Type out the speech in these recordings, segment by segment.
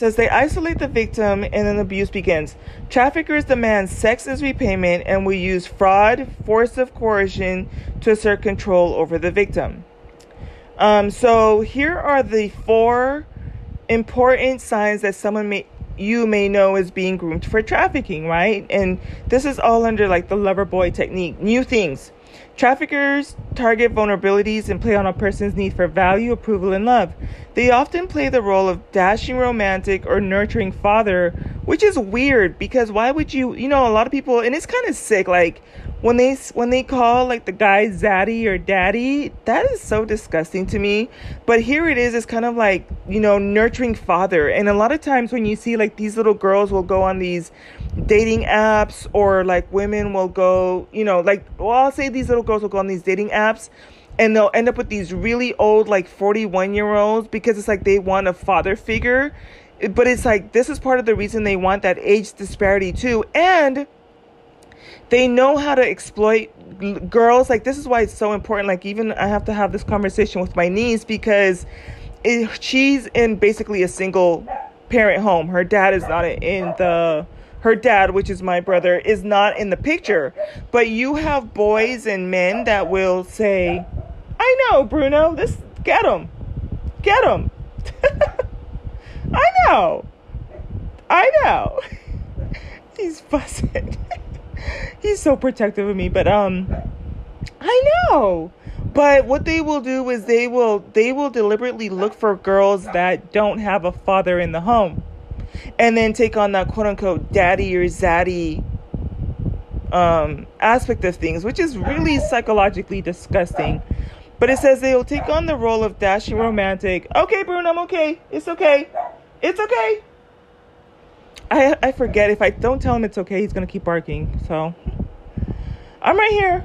says they isolate the victim and then abuse begins. Traffickers demand sex as repayment and will use fraud, force of coercion to assert control over the victim. Um, so here are the four important signs that someone may you may know is being groomed for trafficking, right? And this is all under like the lover boy technique. New things. Traffickers target vulnerabilities and play on a person's need for value, approval, and love. They often play the role of dashing romantic or nurturing father, which is weird because why would you, you know, a lot of people, and it's kind of sick, like when they when they call like the guy zaddy or daddy that is so disgusting to me. But here it is it's kind of like you know nurturing father. And a lot of times when you see like these little girls will go on these dating apps or like women will go you know like well i'll say these little girls will go on these dating apps and they'll end up with these really old like 41 year olds because it's like they want a father figure but it's like this is part of the reason they want that age disparity too. And they know how to exploit girls. Like this is why it's so important. Like even i have to have this conversation with my niece because it, she's in basically a single parent home. Her dad is not in the her dad which is my brother is not in the picture. But you have boys and men that will say i know bruno. This get him get him i know i know he's fussing he's so protective of me, but um I know. But what they will do is they will they will deliberately look for girls that don't have a father in the home. And then take on that quote unquote daddy or zaddy um aspect of things, which is really psychologically disgusting. But it says they will take on the role of dashing romantic. Okay, Bruno, I'm okay. It's okay. It's okay. I I forget if I don't tell him it's okay, he's gonna keep barking. So I'm right here.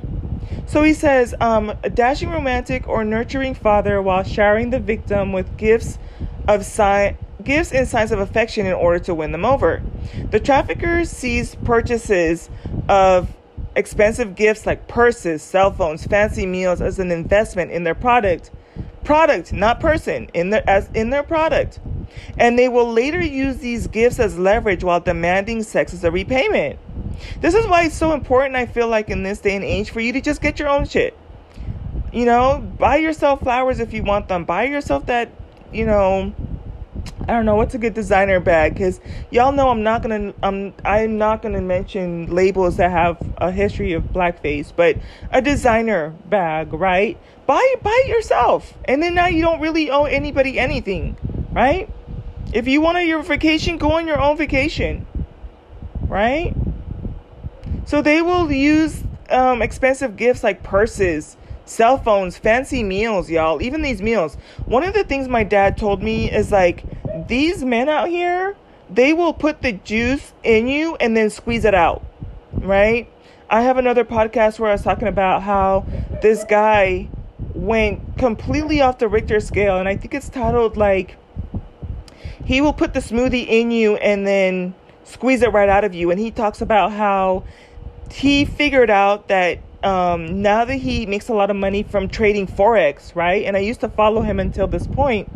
So he says, um, a dashing romantic or nurturing father while showering the victim with gifts of sign gifts and signs of affection in order to win them over. The trafficker sees purchases of expensive gifts like purses, cell phones, fancy meals as an investment in their product. Product, not person, in their as in their product and they will later use these gifts as leverage while demanding sex as a repayment. This is why it's so important, I feel like, in this day and age, for you to just get your own shit. You know, buy yourself flowers if you want them. Buy yourself that, you know, I don't know what's a good designer bag because y'all know I'm not gonna I'm I'm not gonna mention labels that have a history of blackface, but a designer bag, right? Buy buy it yourself, and then now you don't really owe anybody anything, right? If you want your vacation, go on your own vacation, right? So they will use um, expensive gifts like purses, cell phones, fancy meals, y'all. Even these meals. One of the things my dad told me is like these men out here, they will put the juice in you and then squeeze it out, right? I have another podcast where I was talking about how this guy went completely off the Richter scale, and I think it's titled like he will put the smoothie in you and then squeeze it right out of you. And he talks about how he figured out that um, now that he makes a lot of money from trading forex, right? And I used to follow him until this point,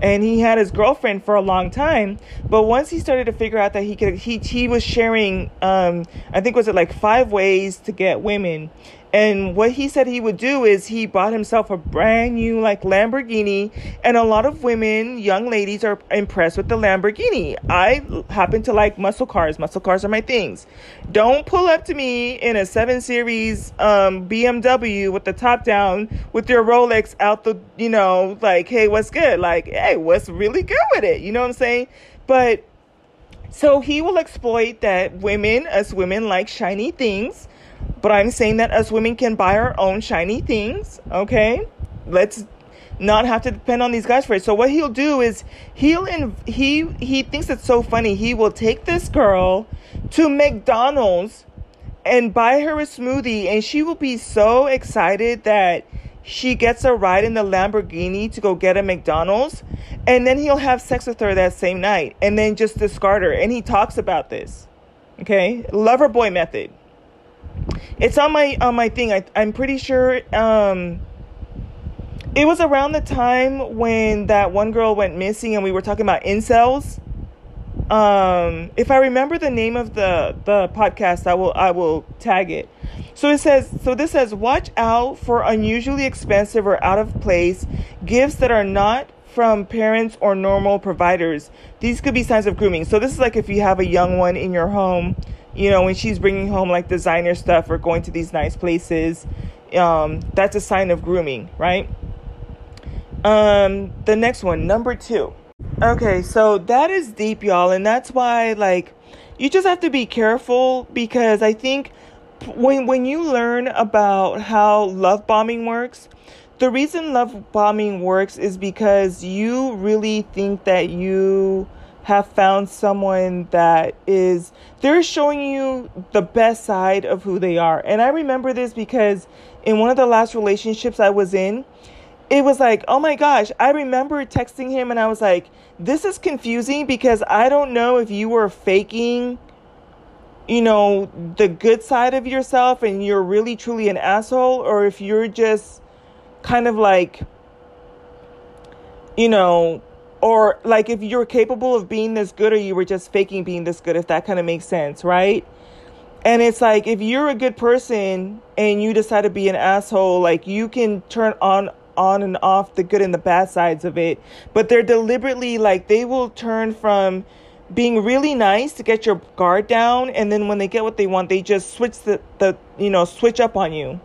and he had his girlfriend for a long time. But once he started to figure out that he could, he he was sharing, um, I think was it like five ways to get women, and what he said he would do is he bought himself a brand new like Lamborghini, and a lot of women, young ladies, are impressed with the Lamborghini. I happen to like muscle cars. Muscle cars are my things. Don't pull up to me in a seven series um, BMW with the top down with your Rolex out the, you know, like, hey, what's good? Like, hey, what's really good with it? You know what I'm saying? But so he will exploit that women, us women, like shiny things but I'm saying that us women can buy our own shiny things, okay? Let's not have to depend on these guys for it. So what he'll do is he'll in, he he thinks it's so funny. He will take this girl to McDonald's and buy her a smoothie and she will be so excited that she gets a ride in the Lamborghini to go get a McDonald's and then he'll have sex with her that same night and then just discard her and he talks about this. Okay? Lover boy method. It's on my on my thing. I, I'm pretty sure um, it was around the time when that one girl went missing, and we were talking about incels. um, if I remember the name of the the podcast, I will I will tag it. So it says so this says watch out for unusually expensive or out of place gifts that are not from parents or normal providers. These could be signs of grooming. So this is like if you have a young one in your home, you know, when she's bringing home like designer stuff or going to these nice places, um, that's a sign of grooming, right? Um, the next one, number two. Okay, so that is deep, y'all, and that's why like you just have to be careful because I think when when you learn about how love bombing works, the reason love bombing works is because you really think that you have found someone that is they're showing you the best side of who they are. And I remember this because in one of the last relationships I was in, it was like, "Oh my gosh, I remember texting him and I was like, this is confusing because I don't know if you were faking you know the good side of yourself and you're really truly an asshole or if you're just kind of like, you know, or like if you're capable of being this good or you were just faking being this good, if that kind of makes sense, right? And it's like if you're a good person and you decide to be an asshole, like you can turn on on and off the good and the bad sides of it, but they're deliberately like they will turn from being really nice to get your guard down and then when they get what they want, they just switch the the you know, switch up on you.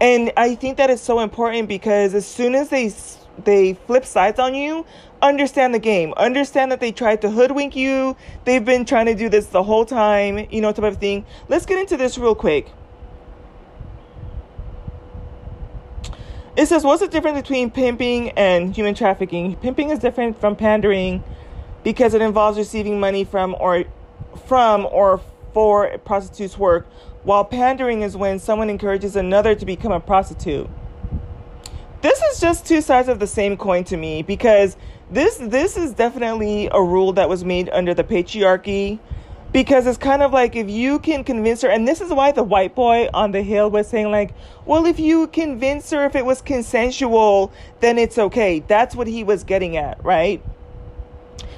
And I think that is so important because as soon as they they flip sides on you, understand the game. Understand that they tried to hoodwink you. They've been trying to do this the whole time, you know, type of thing. Let's get into this real quick. It says, What's the difference between pimping and human trafficking? Pimping is different from pandering because it involves receiving money from or from or for prostitute's work while pandering is when someone encourages another to become a prostitute. This is just two sides of the same coin to me because this this is definitely a rule that was made under the patriarchy because it's kind of like if you can convince her and this is why the white boy on the hill was saying like well if you convince her if it was consensual then it's okay that's what he was getting at right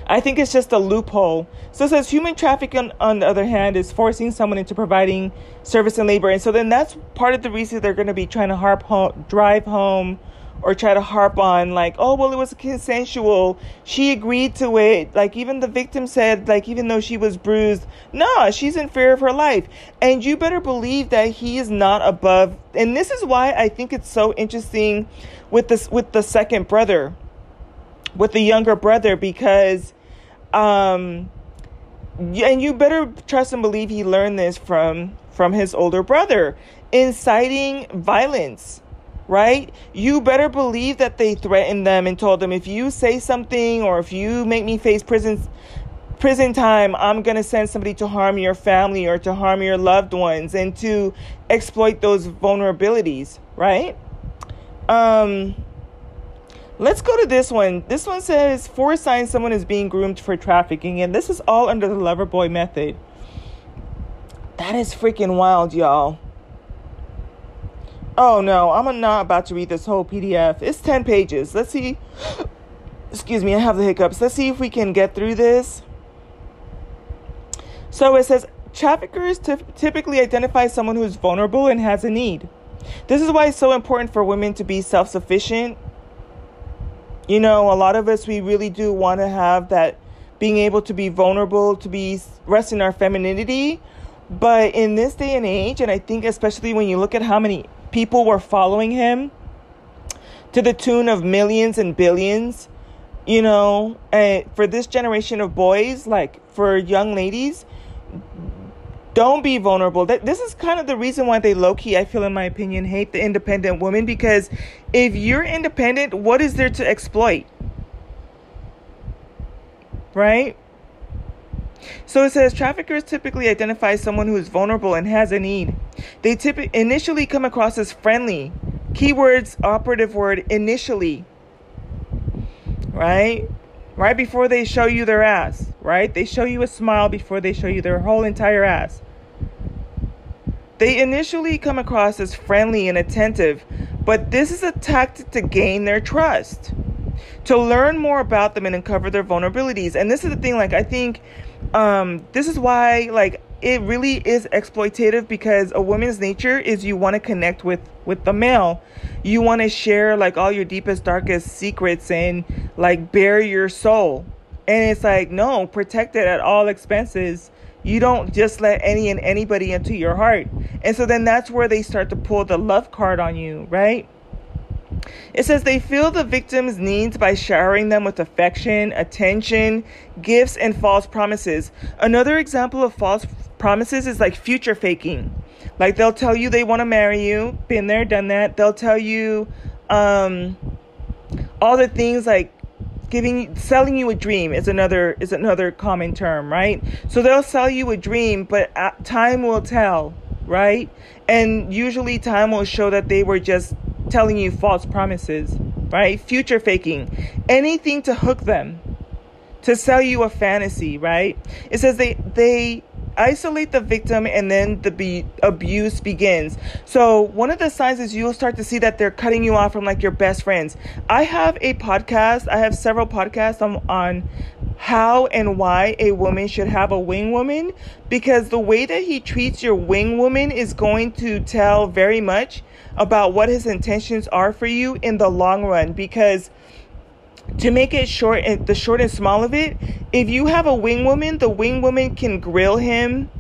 I think it's just a loophole. So it says human trafficking, on the other hand, is forcing someone into providing service and labor. And so then that's part of the reason they're going to be trying to harp home, drive home or try to harp on like, oh, well, it was consensual. She agreed to it. Like even the victim said, like, even though she was bruised, nah, she's in fear of her life. And you better believe that he is not above. And this is why I think it's so interesting with this, with the second brother with the younger brother because um and you better trust and believe he learned this from from his older brother inciting violence right you better believe that they threatened them and told them if you say something or if you make me face prison prison time i'm going to send somebody to harm your family or to harm your loved ones and to exploit those vulnerabilities right um Let's go to this one. This one says four signs someone is being groomed for trafficking, and this is all under the lover boy method. That is freaking wild, y'all. Oh no, I'm not about to read this whole PDF. It's 10 pages. Let's see. Excuse me, I have the hiccups. Let's see if we can get through this. So it says traffickers t- typically identify someone who's vulnerable and has a need. This is why it's so important for women to be self sufficient you know, a lot of us, we really do want to have that being able to be vulnerable, to be rest in our femininity. But in this day and age, and I think especially when you look at how many people were following him to the tune of millions and billions, you know, and for this generation of boys, like for young ladies, don't be vulnerable. This is kind of the reason why they low key, I feel, in my opinion, hate the independent woman because if you're independent, what is there to exploit? Right? So it says traffickers typically identify someone who is vulnerable and has a need. They typically initially come across as friendly. Keywords, operative word, initially. Right? Right before they show you their ass, right? They show you a smile before they show you their whole entire ass. They initially come across as friendly and attentive, but this is a tactic to gain their trust. to learn more about them and uncover their vulnerabilities. And this is the thing, like, I think um, this is why, like, it really is exploitative because a woman's nature is you want to connect with with the male. You want to share like all your deepest darkest secrets and like bare your soul. And it's like no protect it at all expenses. You don't just let any and anybody into your heart. And so then that's where they start to pull the love card on you right it says they fill the victim's needs by showering them with affection, attention, gifts, and false promises. Another example of false promises is like future faking. Like they'll tell you they want to marry you, been there, done that. They'll tell you um, all the things like giving selling you a dream is another is another common term, right? So they'll sell you a dream, but time will tell, right? And usually time will show that they were just telling you false promises, right? Future faking, anything to hook them, to sell you a fantasy, right? It says they they isolate the victim and then the be- abuse begins. So, one of the signs is you'll start to see that they're cutting you off from like your best friends. I have a podcast, I have several podcasts on, on how and why a woman should have a wing woman because the way that he treats your wing woman is going to tell very much about what his intentions are for you in the long run. Because to make it short and the short and small of it if you have a wing woman the wing woman can grill him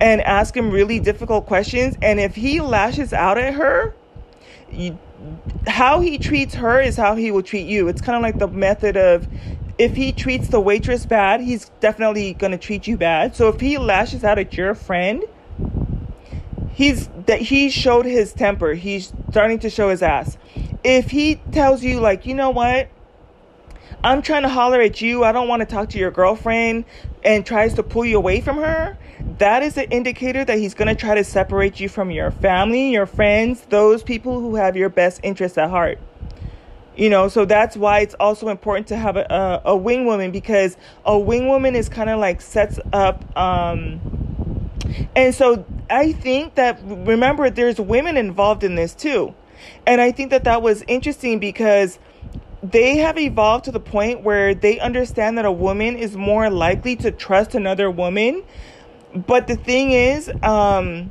and ask him really difficult questions. And if he lashes out at her you, how he treats her is how he will treat you. It's kind of like the method of if he treats the waitress bad he's definitely going to treat you bad. So if he lashes out at your friend he's that he showed his temper. He's starting to show his ass. If he tells you like, you know what? I'm trying to holler at you. I don't want to talk to your girlfriend and tries to pull you away from her. That is an indicator that he's going to try to separate you from your family, your friends, those people who have your best interests at heart. You know, so that's why it's also important to have a, a, a wing woman because a wing woman is kind of like sets up, um, and so I think that, remember, there's women involved in this too. And I think that that was interesting because they have evolved to the point where they understand that a woman is more likely to trust another woman. But the thing is, um,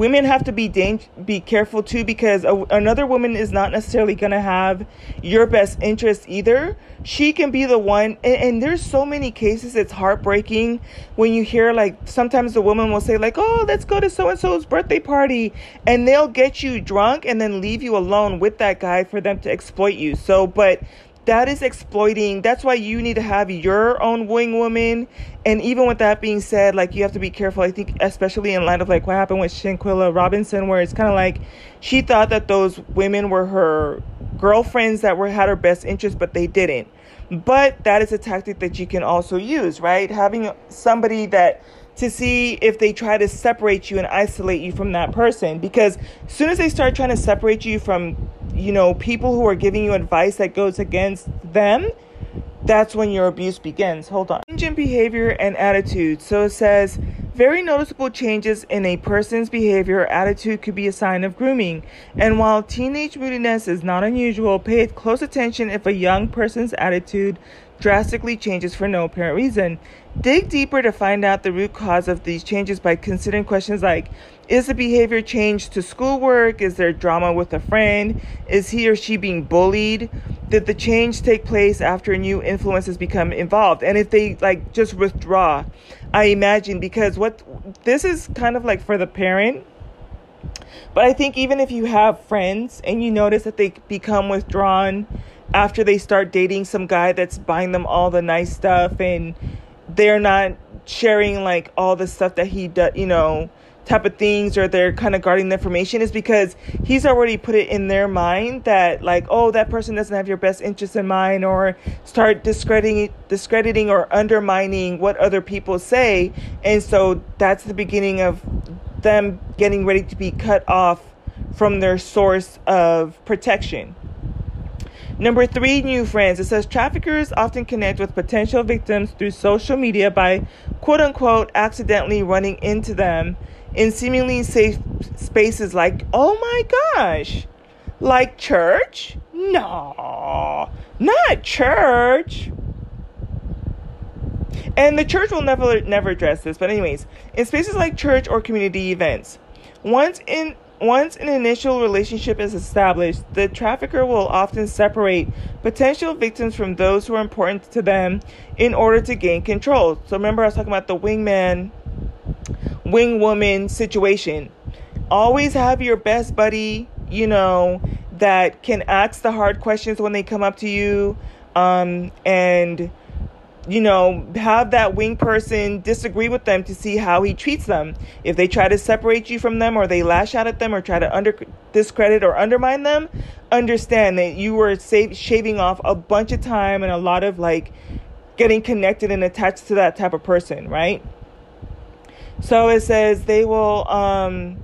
women have to be dang- be careful too because a, another woman is not necessarily going to have your best interest either. She can be the one, and, and there's so many cases. It's heartbreaking when you hear like sometimes the woman will say like, "Oh, let's go to so and so's birthday party," and they'll get you drunk and then leave you alone with that guy for them to exploit you. So, but that is exploiting. That's why you need to have your own wing woman. And even with that being said, like you have to be careful. I think, especially in light of like what happened with Shanquella Robinson, where it's kind of like she thought that those women were her girlfriends that were had her best interest, but they didn't. But that is a tactic that you can also use, right? Having somebody that to see if they try to separate you and isolate you from that person because as soon as they start trying to separate you from you know, people who are giving you advice that goes against them, that's when your abuse begins. Hold on. Change in behavior and attitude. So it says, very noticeable changes in a person's behavior or attitude could be a sign of grooming. And while teenage moodiness is not unusual, pay close attention if a young person's attitude drastically changes for no apparent reason. Dig deeper to find out the root cause of these changes by considering questions like Is the behavior changed to schoolwork? Is there drama with a friend? Is he or she being bullied? Did the change take place after new influences become involved? And if they like just withdraw, I imagine because what this is kind of like for the parent. But I think even if you have friends and you notice that they become withdrawn after they start dating some guy that's buying them all the nice stuff and they're not sharing like all the stuff that he does, you know, type of things or they're kind of guarding the information is because he's already put it in their mind that like oh that person doesn't have your best interest in mind or start discrediting discrediting or undermining what other people say. And so that's the beginning of them getting ready to be cut off from their source of protection Number three, new friends. It says traffickers often connect with potential victims through social media by quote unquote accidentally running into them in seemingly safe spaces like, oh my gosh, like church? No, not church. And the church will never never address this. But anyways, in spaces like church or community events, once in once an initial relationship is established, the trafficker will often separate potential victims from those who are important to them in order to gain control. So remember I was talking about the wingman wing woman situation. Always have your best buddy, you know, that can ask the hard questions when they come up to you um, and you know, have that wing person disagree with them to see how he treats them. If they try to separate you from them or they lash out at them or try to under discredit or undermine them, understand that you were save, shaving off a bunch of time and a lot of like getting connected and attached to that type of person, right? So it says they will um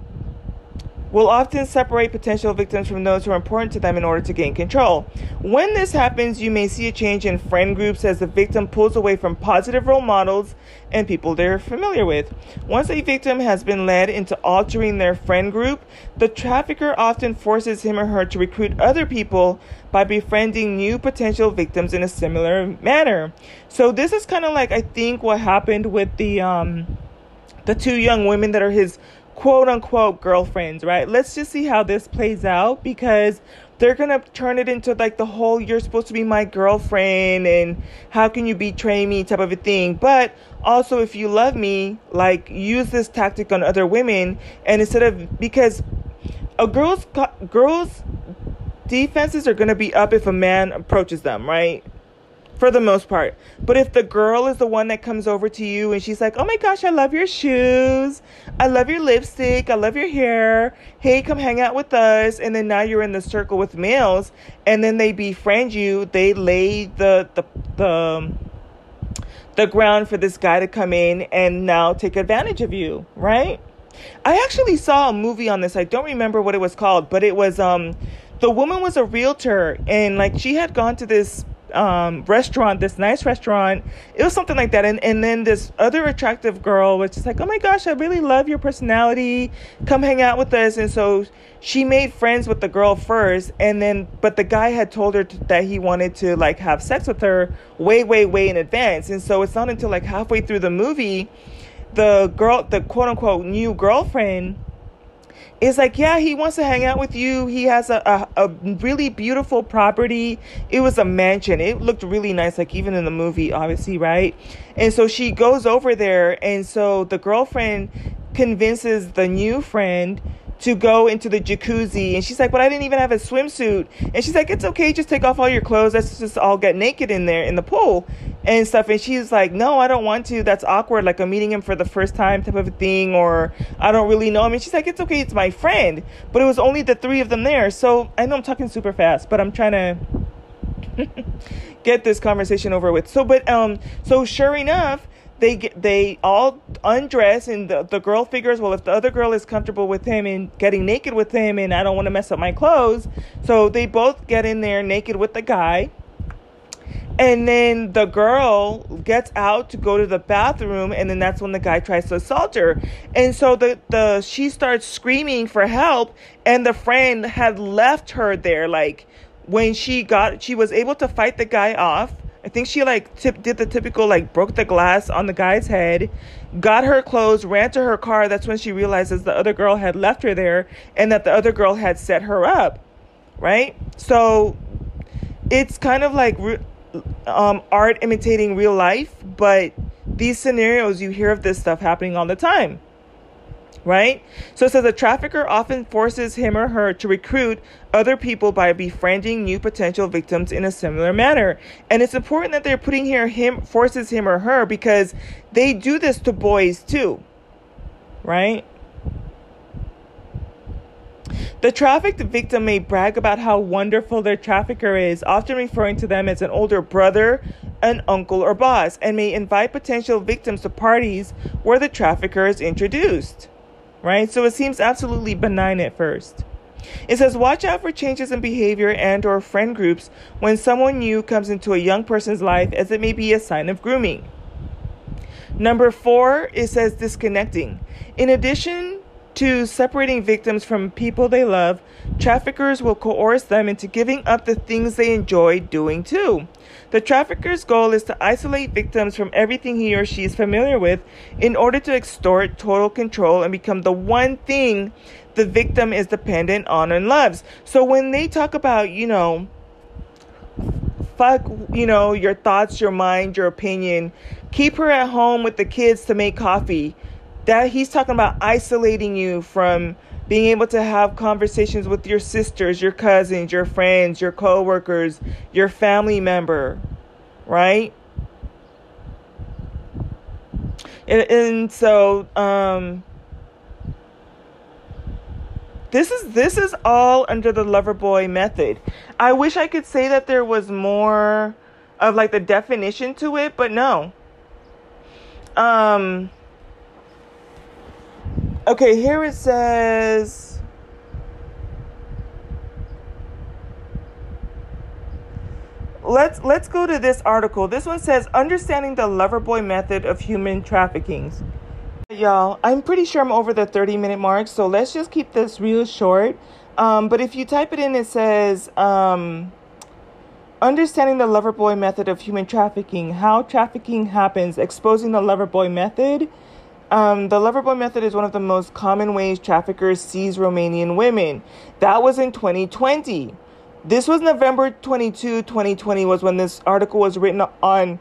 will often separate potential victims from those who are important to them in order to gain control. When this happens, you may see a change in friend groups as the victim pulls away from positive role models and people they're familiar with. Once a victim has been led into altering their friend group, the trafficker often forces him or her to recruit other people by befriending new potential victims in a similar manner. So this is kind of like I think what happened with the um the two young women that are his quote unquote girlfriends, right? Let's just see how this plays out because they're gonna turn it into like the whole you're supposed to be my girlfriend and how can you betray me type of a thing. But also, if you love me, like use this tactic on other women and instead of because a girl's girls defenses are gonna be up if a man approaches them, right? For the most part. But if the girl is the one that comes over to you and she's like, oh my gosh, I love your shoes. I love your lipstick. I love your hair. Hey, come hang out with us. And then now you're in the circle with males and then they befriend you. They lay the, the, the, the ground for this guy to come in and now take advantage of you, right? I actually saw a movie on this. I don't remember what it was called, but it was, um, the woman was a realtor and like she had gone to this um, restaurant, this nice restaurant. It was something like that. And, and then this other attractive girl was just like, oh my gosh, I really love your personality. Come hang out with us. And so she made friends with the girl first. And then, but the guy had told her that he wanted to like have sex with her way, way, way in advance. And so it's not until like halfway through the movie, the girl, the quote unquote new girlfriend, it's like, yeah, he wants to hang out with you. He has a, a, a, really beautiful property. It was a mansion. It looked really nice, like even in the movie, obviously, right? And so she goes over there, and so the girlfriend convinces the new friend to go into the jacuzzi. And she's like but i didn't even have a swimsuit. And she's like it's okay just take off all your clothes. Let's just all get naked in there in the pool and stuff. And she's like no i don't want to. That's awkward like i'm meeting him for the first time type of a thing or i don't really know him. And she's like it's okay it's my friend. But it was only the three of them there. So i know i'm talking super fast but i'm trying to get this conversation over with. So but um so sure enough they get they all undress and the, the girl figures well if the other girl is comfortable with him and getting naked with him and i don't want to mess up my clothes so they both get in there naked with the guy. And then the girl gets out to go to the bathroom and then that's when the guy tries to assault her. And so the, the she starts screaming for help and the friend had left her there like when she got she was able to fight the guy off I think she like tip, did the typical like broke the glass on the guy's head, got her clothes, ran to her car. That's when she realizes the other girl had left her there and that the other girl had set her up, right? So it's kind of like um, art imitating real life, but these scenarios you hear of this stuff happening all the time right? So it says a trafficker often forces him or her to recruit other people by befriending new potential victims in a similar manner. And it's important that they're putting here him forces him or her because they do this to boys too. Right? The trafficked victim may brag about how wonderful their trafficker is, often referring to them as an older brother, an uncle, or boss, and may invite potential victims to parties where the trafficker is introduced right? So it seems absolutely benign at first. It says watch out for changes in behavior and or friend groups when someone new comes into a young person's life as it may be a sign of grooming. Number 4 it says disconnecting. In addition to separating victims from people they love, traffickers will coerce them into giving up the things they enjoy doing too. The trafficker's goal is to isolate victims from everything he or she is familiar with in order to extort total control and become the one thing the victim is dependent on and loves. So when they talk about, you know, fuck, you know, your thoughts, your mind, your opinion, keep her at home with the kids to make coffee. That he's talking about isolating you from being able to have conversations with your sisters, your cousins, your friends, your coworkers, your family member, right? And, and so um, this is this is all under the lover boy method. I wish I could say that there was more of like the definition to it, but no. Um Okay, here it says. Let's let's go to this article. This one says understanding the lover boy method of human trafficking. Y'all, I'm pretty sure I'm over the 30 minute mark, so let's just keep this real short. Um, but if you type it in, it says um, understanding the Loverboy method of human trafficking, how trafficking happens, exposing the Loverboy method um, the Loverboy method is one of the most common ways traffickers seize Romanian women. That was in 2020. This was November 22, 2020, was when this article was written on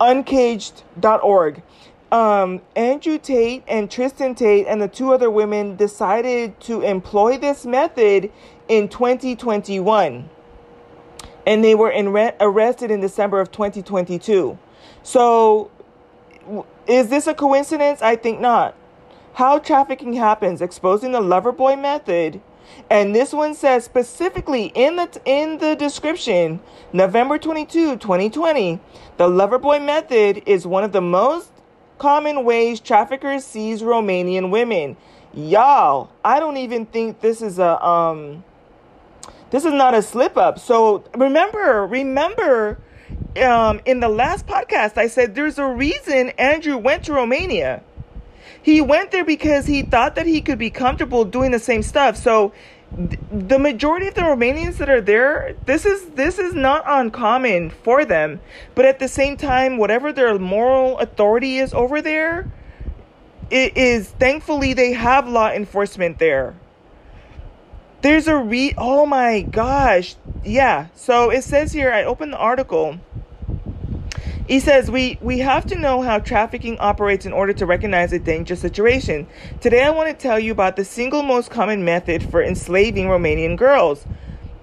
uncaged.org. Um, Andrew Tate and Tristan Tate and the two other women decided to employ this method in 2021. And they were in re- arrested in December of 2022. So is this a coincidence? I think not. How trafficking happens, exposing the lover boy method. And this one says specifically in the in the description, November 22, 2020, the lover boy method is one of the most common ways traffickers seize Romanian women. Y'all, I don't even think this is a um this is not a slip up. So remember, remember um, in the last podcast, I said there's a reason Andrew went to Romania. He went there because he thought that he could be comfortable doing the same stuff. So th- the majority of the Romanians that are there, this is this is not uncommon for them. But at the same time, whatever their moral authority is over there, it is thankfully they have law enforcement there. There's a re oh my gosh. Yeah. So it says here I opened the article he says we, we have to know how trafficking operates in order to recognize a dangerous situation. Today I want to tell you about the single most common method for enslaving Romanian girls.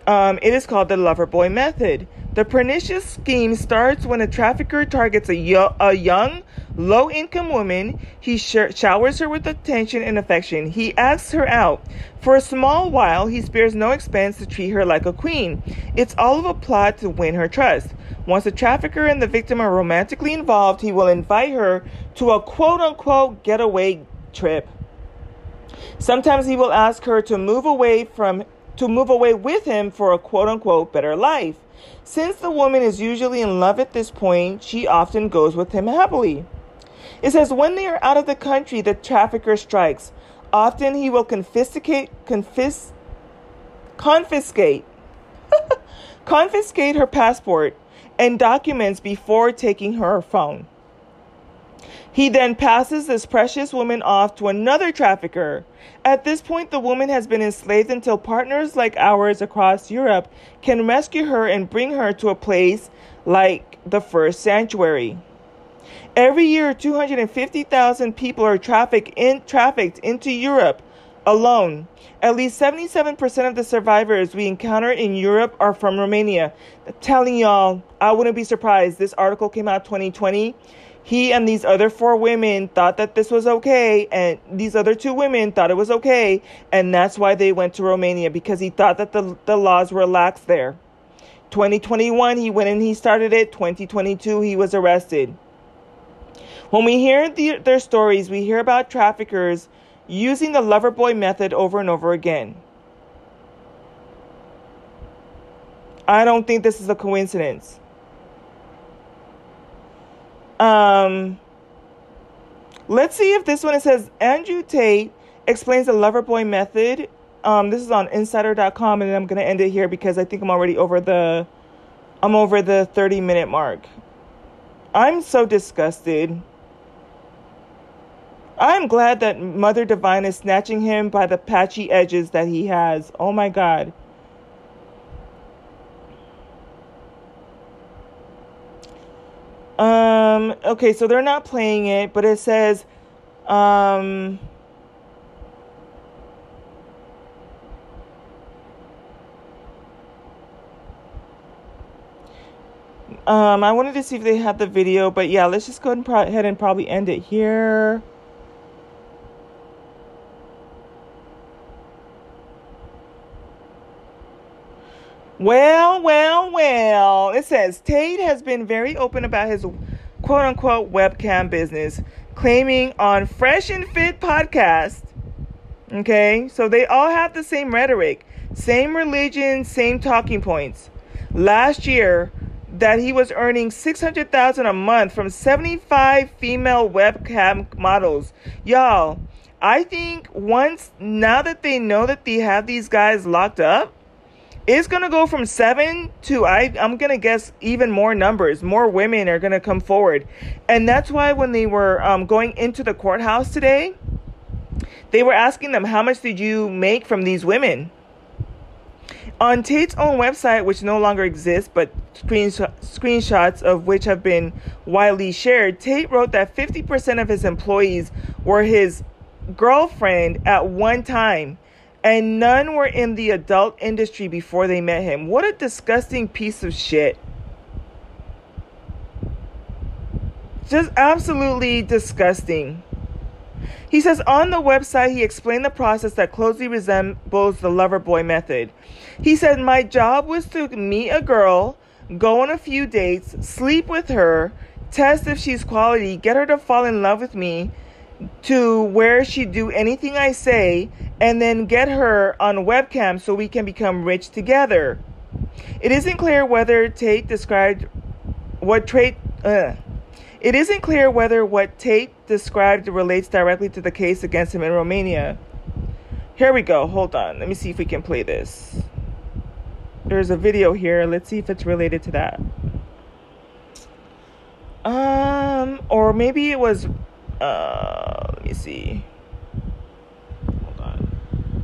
Um, it is called the lover boy method. The pernicious scheme starts when a trafficker targets a, yo- a young, low income woman. He showers her with attention and affection. He asks her out. For a small while, he spares no expense to treat her like a queen. It's all of a plot to win her trust. Once the trafficker and the victim are romantically involved, he will invite her to a quote unquote getaway trip. Sometimes he will ask her to move away from to move away with him for a quote unquote better life. Since the woman is usually in love at this point, she often goes with him happily. It says when they are out of the country, the trafficker strikes. Often he will confiscate, confis, confiscate, confiscate her passport and documents before taking her phone. He then passes this precious woman off to another trafficker. At this point, the woman has been enslaved until partners like ours across Europe can rescue her and bring her to a place like the first sanctuary. Every year, 250,000 people are trafficked, in, trafficked into Europe alone. At least 77% of the survivors we encounter in Europe are from Romania. I'm telling y'all, I wouldn't be surprised. This article came out 2020 he and these other four women thought that this was okay, and these other two women thought it was okay, and that's why they went to Romania because he thought that the, the laws were lax there. 2021, he went and he started it. 2022, he was arrested. When we hear the, their stories, we hear about traffickers using the lover boy method over and over again. I don't think this is a coincidence. Um, let's see if this one it says Andrew Tate explains the lover boy method. Um, this is on insider.com, and I'm going to end it here because I think I'm already over the. I'm over the 30 minute mark. I'm so disgusted. I'm glad that Mother Divine is snatching him by the patchy edges that he has. Oh my God. Um, okay, so they're not playing it, but it says, um, Um, I wanted to see if they had the video, but yeah, let's just go ahead and probably end it here. Well, well, well. It says Tate has been very open about his quote unquote webcam business, claiming on Fresh and Fit podcast. Okay, so they all have the same rhetoric, same religion, same talking points. Last year, that he was earning 600,000 a month from 75 female webcam models. Y'all, I think once now that they know that they have these guys locked up, it's gonna go from seven to I I'm gonna guess even more numbers. More women are gonna come forward, and that's why when they were um, going into the courthouse today, they were asking them how much did you make from these women. On Tate's own website, which no longer exists, but screenshots of which have been widely shared, Tate wrote that 50% of his employees were his girlfriend at one time and none were in the adult industry before they met him. What a disgusting piece of shit. Just absolutely disgusting. He says on the website, he explained the process that closely resembles the lover boy method. He said, My job was to meet a girl, go on a few dates, sleep with her, test if she's quality, get her to fall in love with me, to where she do anything I say, and then get her on webcam so we can become rich together. It isn't clear whether Tate described what trait. Uh, it isn't clear whether what Tate described relates directly to the case against him in Romania. Here we go. Hold on. Let me see if we can play this. There's a video here. Let's see if it's related to that. Um, or maybe it was. Uh, let me see. Hold on.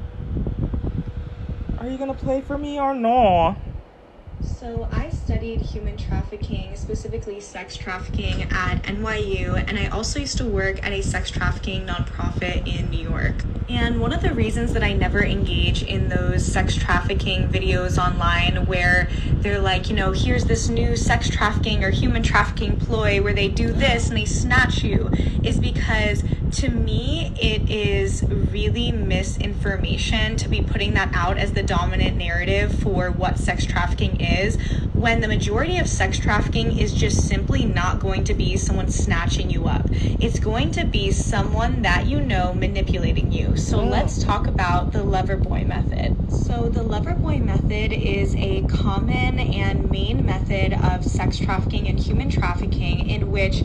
Are you gonna play for me or no? So I studied human trafficking, specifically sex trafficking at NYU, and I also used to work at a sex trafficking nonprofit in New York. And one of the reasons that I never engage in those sex trafficking videos online where they're like, you know, here's this new sex trafficking or human trafficking ploy where they do this and they snatch you is because to me, it is really misinformation to be putting that out as the dominant narrative for what sex trafficking is when the majority of sex trafficking is just simply not going to be someone snatching you up. It's going to be someone that you know manipulating you. So oh. let's talk about the lover boy method. So, the lover boy method is a common and main method of sex trafficking and human trafficking in which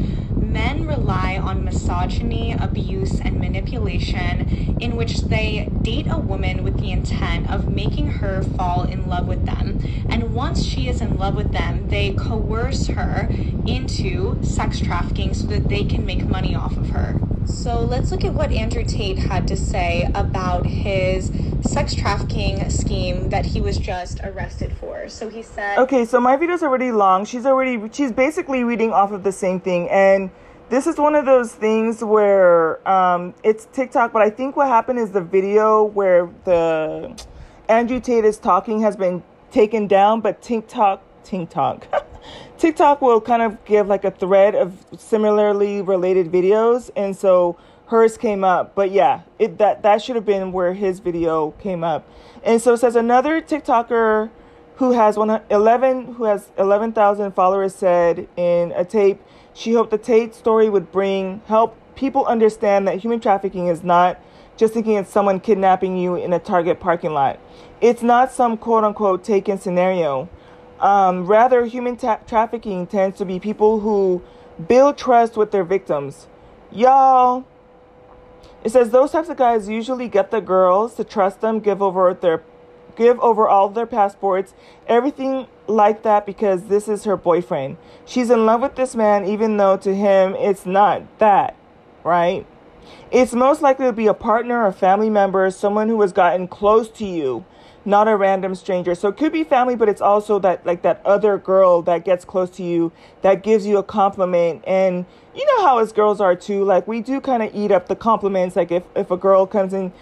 men rely on misogyny, abuse, and manipulation, in which they date a woman with the intent of making her fall in love with them. And once she is in love with them, they coerce her into sex trafficking so that they can make money off of her. So let's look at what Andrew Tate had to say about his sex trafficking scheme that he was just arrested for. So he said Okay, so my video's already long. She's already she's basically reading off of the same thing and this is one of those things where um, it's TikTok, but I think what happened is the video where the Andrew Tate is talking has been taken down, but TikTok, TikTok, TikTok will kind of give like a thread of similarly related videos, and so hers came up. But yeah, it that that should have been where his video came up, and so it says another TikToker who has one eleven who has eleven thousand followers said in a tape she hoped the Tate story would bring help people understand that human trafficking is not just thinking it's someone kidnapping you in a Target parking lot. It's not some quote unquote taken scenario. Um, rather, human ta- trafficking tends to be people who build trust with their victims. Y'all, It says those types of guys usually get the girls to trust them, give over their give over all their passports, everything like that because this is her boyfriend. She's in love with this man even though to him it's not that, right? It's most likely to be a partner, a family member, someone who has gotten close to you not a random stranger. So it could be family, but it's also that like that other girl that gets close to you that gives you a compliment. And you know how us girls are too. Like we do kind of eat up the compliments. Like if, if a girl comes in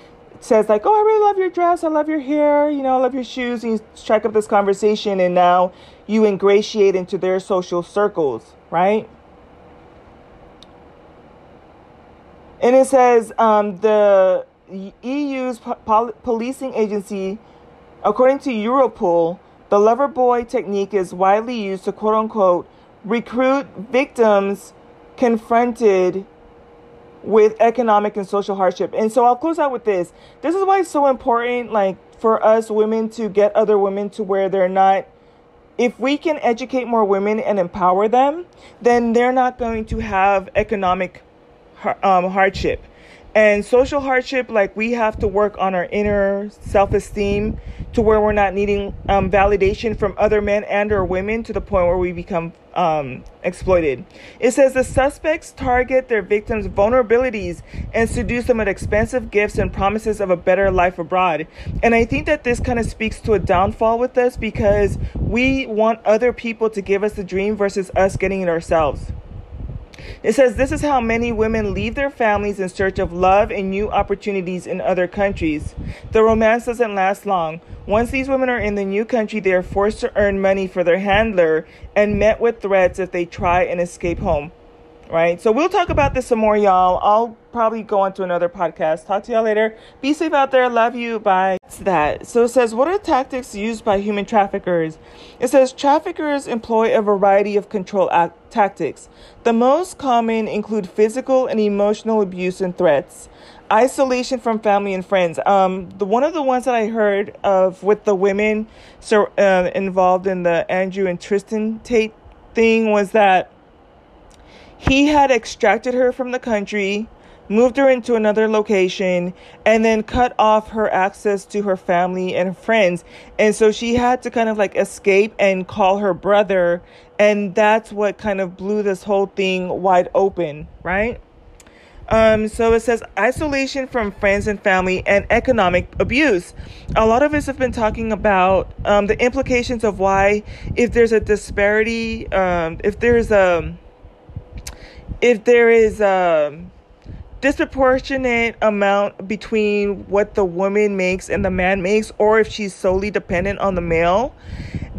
says like, "Oh, I really love your dress. I love your hair. You know, I love your shoes." And you strike up this conversation, and now you ingratiate into their social circles, right? And it says um, the EU's po- policing agency According to Europol, the lover boy technique is widely used to quote unquote recruit victims confronted with economic and social hardship. And so I'll close out with this. This is why it's so important like for us women to get other women to where they're not if we can educate more women and empower them, then they're not going to have economic um, hardship. And social hardship, like we have to work on our inner self esteem to where we're not needing um, validation from other men and or women to the point where we become um, exploited. It says the suspects target their victims' vulnerabilities and seduce them with expensive gifts and promises of a better life abroad. And I think that this kind of speaks to a downfall with us because we want other people to give us the dream versus us getting it ourselves. It says this is how many women leave their families in search of love and new opportunities in other countries. The romance doesn't last long. Once these women are in the new country, they are forced to earn money for their handler and met with threats if they try and escape home right? So we'll talk about this some more, y'all. I'll probably go on to another podcast. Talk to y'all later. Be safe out there. Love you. Bye. That's that. So it says, what are tactics used by human traffickers? It says traffickers employ a variety of control act- tactics. The most common include physical and emotional abuse and threats. Isolation from family and friends. Um, the one of the ones that I heard of with the women so uh, involved in the Andrew and Tristan Tate thing was that he had extracted her from the country, moved her into another location, and then cut off her access to her family and friends. And so she had to kind of like escape and call her brother. And that's what kind of blew this whole thing wide open, right? Um, so it says isolation from friends and family and economic abuse. A lot of us have been talking about um, the implications of why, if there's a disparity, um, if there's a if there is a disproportionate amount between what the woman makes and the man makes, or if she's solely dependent on the male,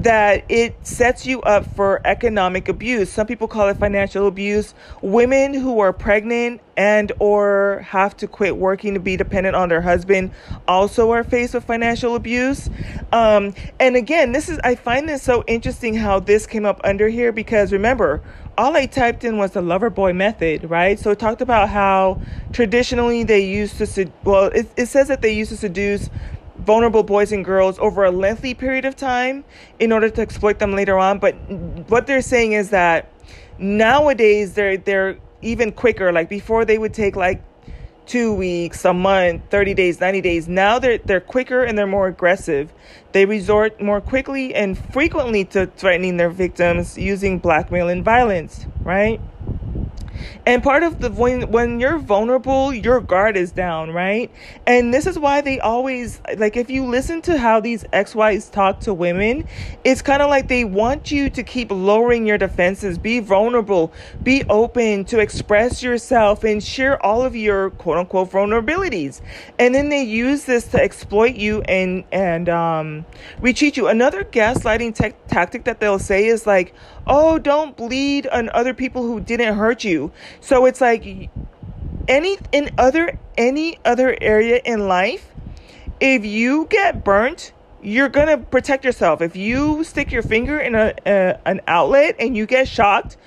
that it sets you up for economic abuse. Some people call it financial abuse. Women who are pregnant and or have to quit working to be dependent on their husband also are faced with financial abuse. Um, and again, this is I find this so interesting how this came up under here because remember, all I typed in was the lover boy method, right? So it talked about how traditionally they used to, sed- well, it, it says that they used to seduce vulnerable boys and girls over a lengthy period of time in order to exploit them later on. But what they're saying is that nowadays they're they're even quicker. Like before, they would take like two weeks, a month, 30 days, 90 days. Now they're they're quicker and they're more aggressive. They resort more quickly and frequently to threatening their victims using blackmail and violence, right? And part of the when when you're vulnerable, your guard is down, right? And this is why they always like if you listen to how these ex-wives talk to women, it's kind of like they want you to keep lowering your defenses, be vulnerable, be open to express yourself and share all of your quote unquote vulnerabilities. And then they use this to exploit you and and um retreat you. Another gaslighting te- tactic that they'll say is like, "Oh, don't bleed on other people who didn't hurt you." So it's like any in other any other area in life, if you get burnt, you're gonna protect yourself. If you stick your finger in a, a an outlet and you get shocked,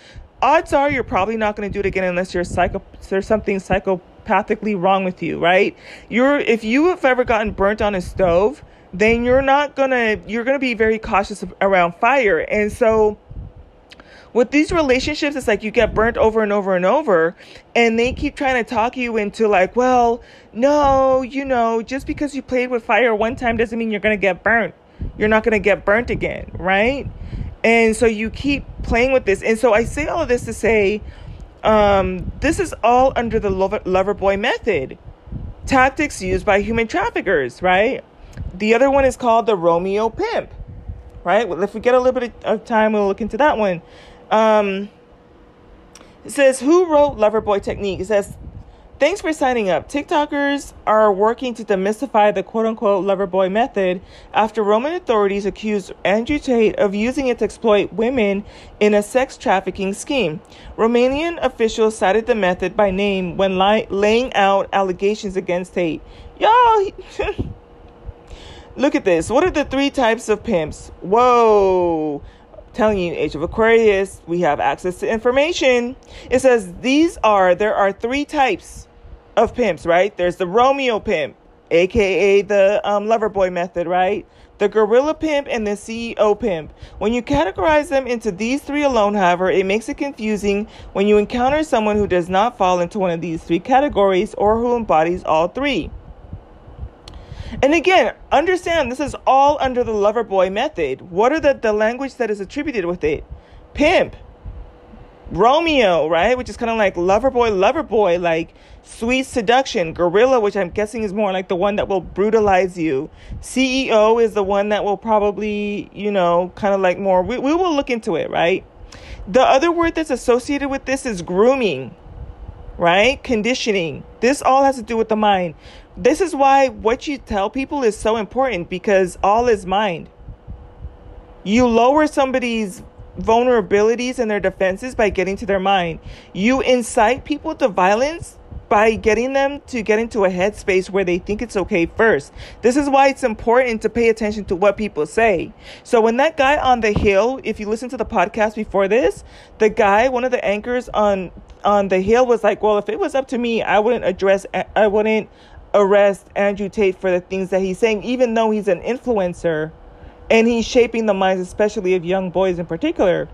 odds are you're probably not gonna do it again unless you're psycho. There's something psychopathically wrong with you, right? You're if you have ever gotten burnt on a stove, then you're not gonna you're gonna be very cautious around fire, and so with these relationships, it's like you get burnt over and over and over, and they keep trying to talk you into like, well, no, you know, just because you played with fire one time doesn't mean you're gonna get burnt. You're not gonna get burnt again, right? And so you keep playing with this. And so I say all of this to say, um, this is all under the lover, lover boy method, tactics used by human traffickers, right? The other one is called the Romeo pimp right? Well, if we get a little bit of time, we'll look into that one. Um, it says, Who wrote Loverboy Technique? It says, Thanks for signing up. TikTokers are working to demystify the quote unquote Loverboy method after Roman authorities accused Andrew Tate of using it to exploit women in a sex trafficking scheme. Romanian officials cited the method by name when li- laying out allegations against Tate. Y'all. Look at this. What are the three types of pimps? Whoa. Telling you, Age of Aquarius, we have access to information. It says these are, there are three types of pimps, right? There's the Romeo pimp, aka the um, lover boy method, right? The gorilla pimp and the CEO pimp. When you categorize them into these three alone, however, it makes it confusing when you encounter someone who does not fall into one of these three categories or who embodies all three. And again, understand this is all under the lover boy method. What are the, the language that is attributed with it? Pimp, Romeo, right? Which is kind of like lover boy, lover boy, like sweet seduction. Gorilla, which I'm guessing is more like the one that will brutalize you. CEO is the one that will probably, you know, kind of like more, we, we will look into it, right? The other word that's associated with this is grooming, right? Conditioning. This all has to do with the mind. This is why what you tell people is so important because all is mind. You lower somebody's vulnerabilities and their defenses by getting to their mind. You incite people to violence by getting them to get into a headspace where they think it's okay first. This is why it's important to pay attention to what people say. So when that guy on the hill, if you listen to the podcast before this, the guy, one of the anchors on on the hill was like, "Well, if it was up to me, I wouldn't address I wouldn't arrest Andrew Tate for the things that he's saying, even though he's an influencer and he's shaping the minds, especially of young boys in particular.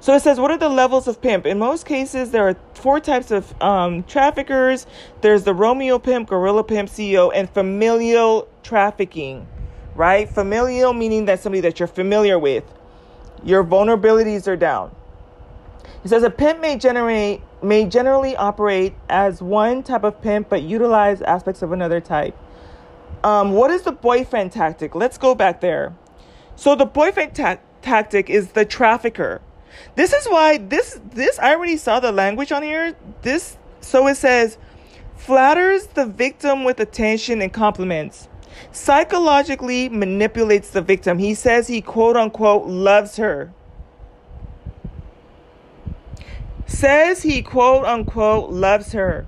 So it says, what are the levels of pimp? In most cases, there are four types of um, traffickers. There's the Romeo pimp, gorilla pimp, CEO, and familial trafficking, right? Familial meaning that somebody that you're familiar with. Your vulnerabilities are down. It says a pimp may generate may generally operate as one type of pimp but utilize aspects of another type. Um, what is the boyfriend tactic? Let's go back there. So the boyfriend ta- tactic is the trafficker. This is why this this I already saw the language on here. This so it says flatters the victim with attention and compliments. Psychologically manipulates the victim. He says he quote unquote loves her. Says he quote unquote loves her,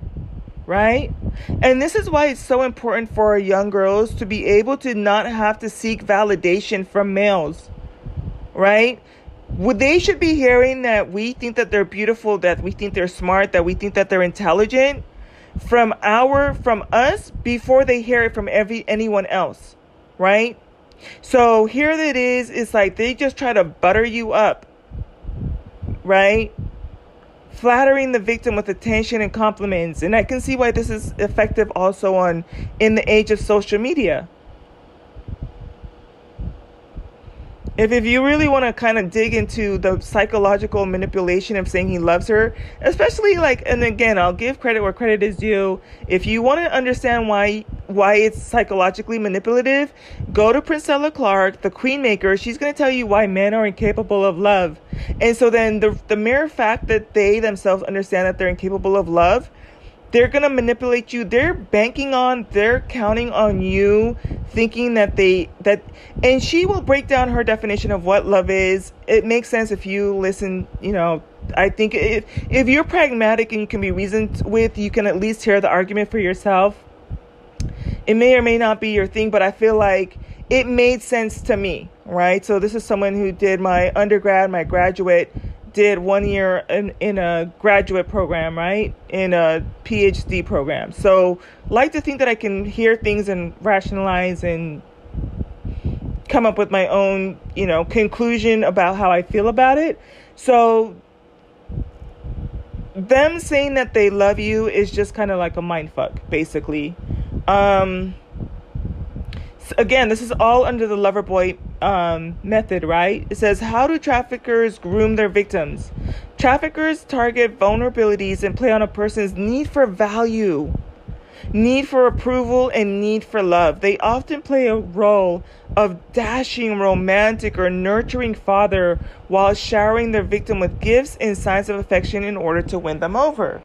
right? And this is why it's so important for young girls to be able to not have to seek validation from males, right? Would they should be hearing that we think that they're beautiful, that we think they're smart, that we think that they're intelligent from our from us before they hear it from every anyone else, right? So here it is, it's like they just try to butter you up, right? Flattering the victim with attention and compliments. And I can see why this is effective also on in the age of social media. If if you really want to kind of dig into the psychological manipulation of saying he loves her, especially like and again, I'll give credit where credit is due. If you want to understand why why it's psychologically manipulative, go to Princella Clark, the queen maker. She's going to tell you why men are incapable of love. And so then the the mere fact that they themselves understand that they're incapable of love they're going to manipulate you. They're banking on they're counting on you thinking that they that and she will break down her definition of what love is. It makes sense if you listen you know. I think if if you're pragmatic and you can be reasoned with you can at least hear the argument for yourself. It may or may not be your thing but i feel like it made sense to me right? So this is someone who did my undergrad my graduate did one year in, in a graduate program, right? In a PhD program. So, like to think that I can hear things and rationalize and come up with my own, you know, conclusion about how I feel about it. So them saying that they love you is just kind of like a mind fuck, basically. Um, again, this is all under the lover boy um, method, right? It says, How do traffickers groom their victims? Traffickers target vulnerabilities and play on a person's need for value need for approval, and need for love. They often play a role of dashing, romantic, or nurturing father while showering their victim with gifts and signs of affection in order to win them over.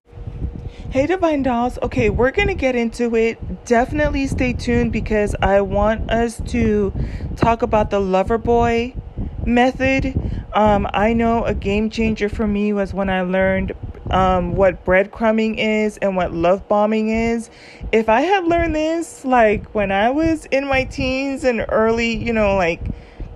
Hey, Divine Dolls. Okay, we're going to get into it. Definitely stay tuned because I want us to talk about the lover boy method. Um, I know a game changer for me was when I learned um, what breadcrumbing is and what love bombing is. If I had learned this like when I was in my teens and early, you know, like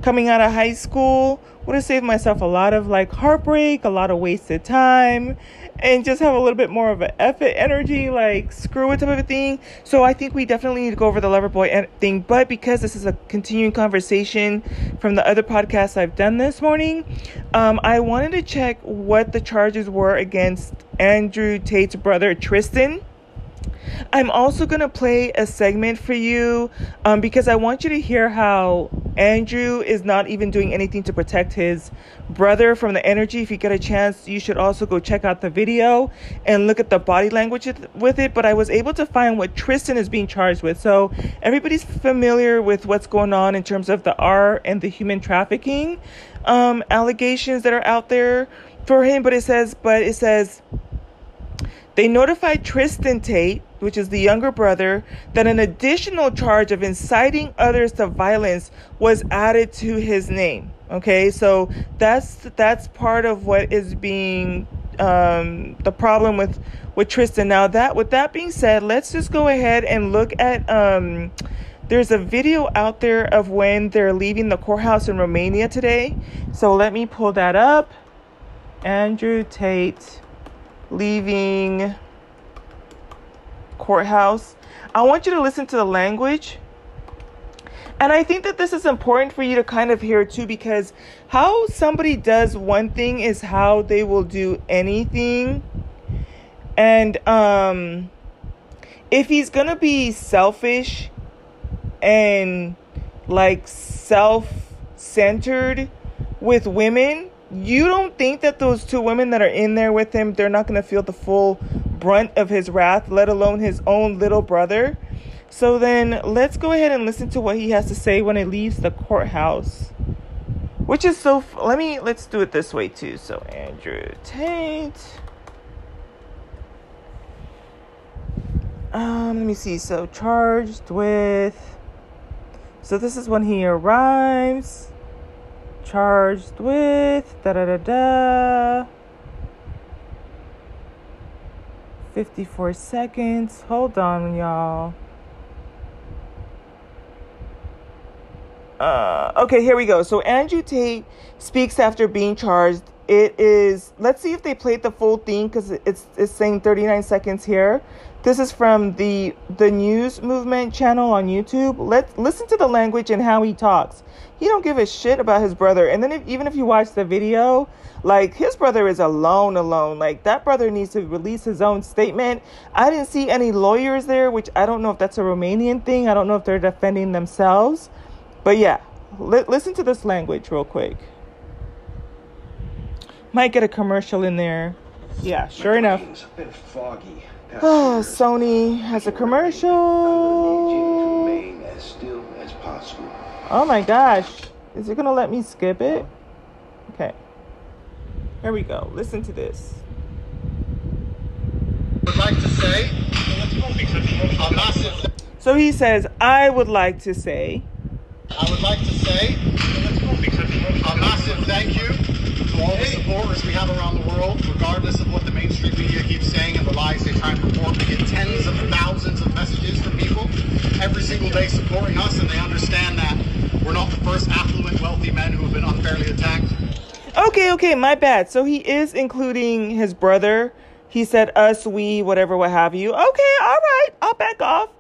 coming out of high school, would have saved myself a lot of like heartbreak, a lot of wasted time, and just have a little bit more of an effort energy, like screw it type of a thing. So I think we definitely need to go over the lover boy thing. But because this is a continuing conversation from the other podcasts I've done this morning, um, I wanted to check what the charges were against Andrew Tate's brother Tristan. I'm also going to play a segment for you um, because I want you to hear how Andrew is not even doing anything to protect his brother from the energy. If you get a chance, you should also go check out the video and look at the body language with it. But I was able to find what Tristan is being charged with. So everybody's familiar with what's going on in terms of the R and the human trafficking um, allegations that are out there for him. But it says, but it says, they notified Tristan Tate, which is the younger brother, that an additional charge of inciting others to violence was added to his name. Okay, so that's that's part of what is being um, the problem with with Tristan. Now that with that being said, let's just go ahead and look at. Um, there's a video out there of when they're leaving the courthouse in Romania today. So let me pull that up. Andrew Tate leaving courthouse. I want you to listen to the language. And I think that this is important for you to kind of hear too, because how somebody does one thing is how they will do anything. And um, if he's going to be selfish and like self centered with women, you don't think that those two women that are in there with him, they're not going to feel the full brunt of his wrath, let alone his own little brother? So then let's go ahead and listen to what he has to say when he leaves the courthouse. Which is so, f- let me, let's do it this way too. So Andrew Tate. Um, let me see. So charged with, so this is when he arrives charged with da da da da 54 seconds. Hold on, y'all. Uh, okay, here we go. So Andrew Tate speaks after being charged. It is. Let's see if they played the full thing because it's it's saying 39 seconds here. This is from the the news movement channel on YouTube. Let's listen to the language and how he talks. He don't give a shit about his brother. And then if, even if you watch the video, like his brother is alone, alone. Like that brother needs to release his own statement. I didn't see any lawyers there, which I don't know if that's a Romanian thing. I don't know if they're defending themselves. But yeah, li- listen to this language real quick. Might get a commercial in there. Yeah, sure enough. foggy. Oh, Sony has a commercial. Oh my gosh. Is it going to let me skip it? Okay. Here we go. Listen to this. Would like to say a massive. So he says, I would like to say. I would like to say a massive thank you to all the supporters we have around the world, regardless of what the mainstream media keeps saying and the lies they try and report. We get tens of thousands of messages from people every single day supporting us, and they understand that we're not the first affluent, wealthy men who have been unfairly attacked. Okay, okay, my bad. So he is including his brother. He said us, we, whatever, what have you. Okay, all right, I'll back off.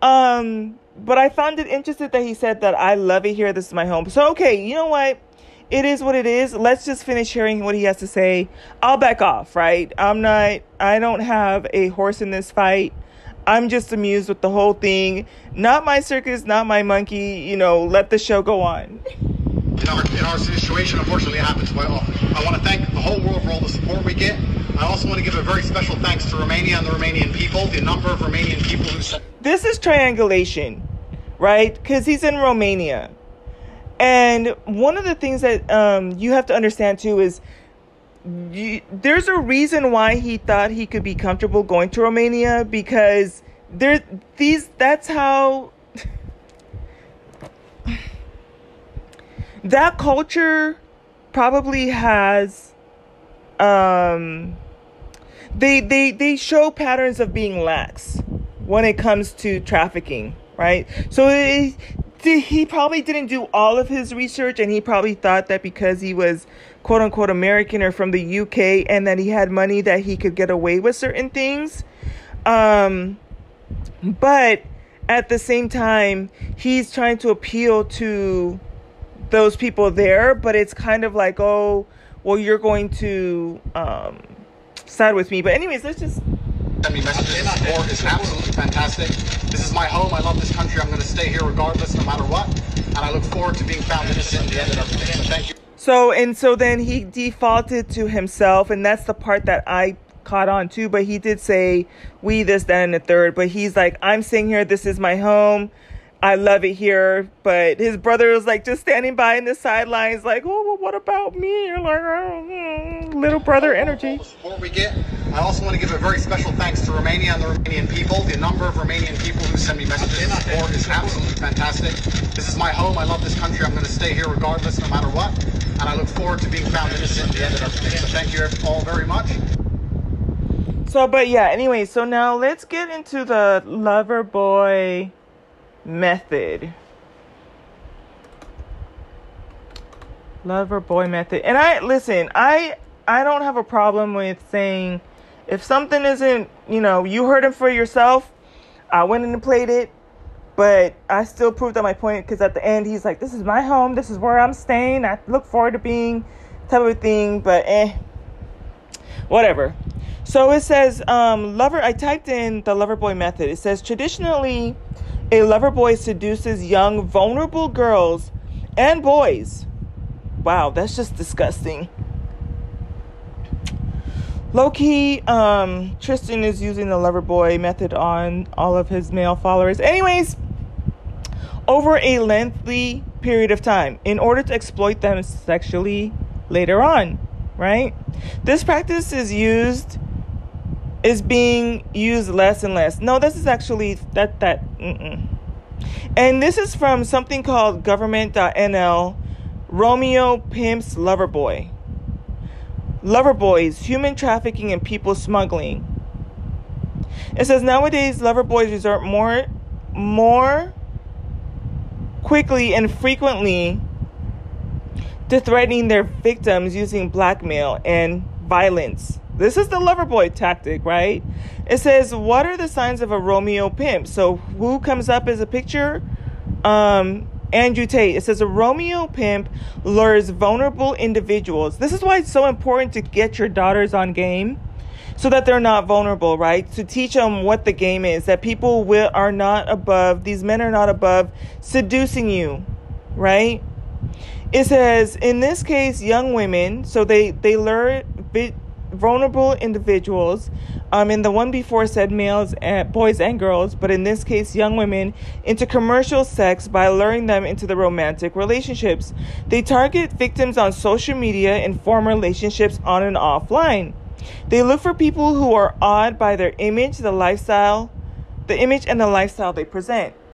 Um, but I found it interesting that he said that I love it here. This is my home. So okay, you know what? It is what it is. Let's just finish hearing what he has to say. I'll back off, right? I'm not, I don't have a horse in this fight. I'm just amused with the whole thing. Not my circus, not my monkey. You know, let the show go on. In our, in our situation, unfortunately, it happens quite often. I want to thank the whole world for all the support we get. I also want to give a very special thanks to Romania and the Romanian people, the number of Romanian people who. This is triangulation, right? Because he's in Romania. And one of the things that um, you have to understand too is you, there's a reason why he thought he could be comfortable going to Romania because there these that's how that culture probably has um they they they show patterns of being lax when it comes to trafficking right? So it, he probably didn't do all of his research and he probably thought that because he was quote unquote American or from the UK and that he had money that he could get away with certain things. Um, but at the same time, he's trying to appeal to those people there, but it's kind of like, oh, well, you're going to um, side with me. But, anyways, let's just send me messages. The support is absolutely fantastic. This is my home. I love this country. I'm going to stay here regardless, no matter what. And I look forward to being found innocent at the end of everything. So thank you. So, and so then he defaulted to himself, and that's the part that I caught on to. But he did say, we, this, that, and the third. But he's like, I'm staying here. This is my home. I love it here. But his brother was like just standing by in the sidelines, like, oh, well, what about me? You're Like, oh, hmm, little brother energy. Support we get. I also want to give a very special thanks to Romania and the Romanian people. The number of Romanian people who send me messages of support is absolutely fantastic. This is my home. I love this country. I'm going to stay here regardless, no matter what. And I look forward to being found innocent at the end of everything. So thank you all very much. So, but yeah, anyway, so now let's get into the lover boy method. Lover boy method. And I listen, I I don't have a problem with saying if something isn't, you know, you heard him for yourself, I went in and played it, but I still proved that my point because at the end he's like, "This is my home. This is where I'm staying. I look forward to being," type of thing. But eh, whatever. So it says, um, lover. I typed in the lover boy method. It says traditionally, a lover boy seduces young, vulnerable girls and boys. Wow, that's just disgusting. Low key, um, Tristan is using the lover boy method on all of his male followers. Anyways, over a lengthy period of time in order to exploit them sexually later on, right? This practice is used is being used less and less. No, this is actually that that mm-mm. And this is from something called government.nl Romeo Pimps Lover Boy. Lover boys, human trafficking and people smuggling. It says nowadays lover boys resort more more quickly and frequently to threatening their victims using blackmail and violence. This is the lover boy tactic, right? It says, What are the signs of a Romeo pimp? So, who comes up as a picture? Um, Andrew Tate. It says, A Romeo pimp lures vulnerable individuals. This is why it's so important to get your daughters on game so that they're not vulnerable, right? To teach them what the game is, that people will, are not above, these men are not above seducing you, right? It says, in this case, young women, so they, they lure vulnerable individuals. Um, and the one before said males, and, boys, and girls, but in this case, young women, into commercial sex by luring them into the romantic relationships. They target victims on social media and form relationships on and offline. They look for people who are awed by their image, the lifestyle, the image and the lifestyle they present.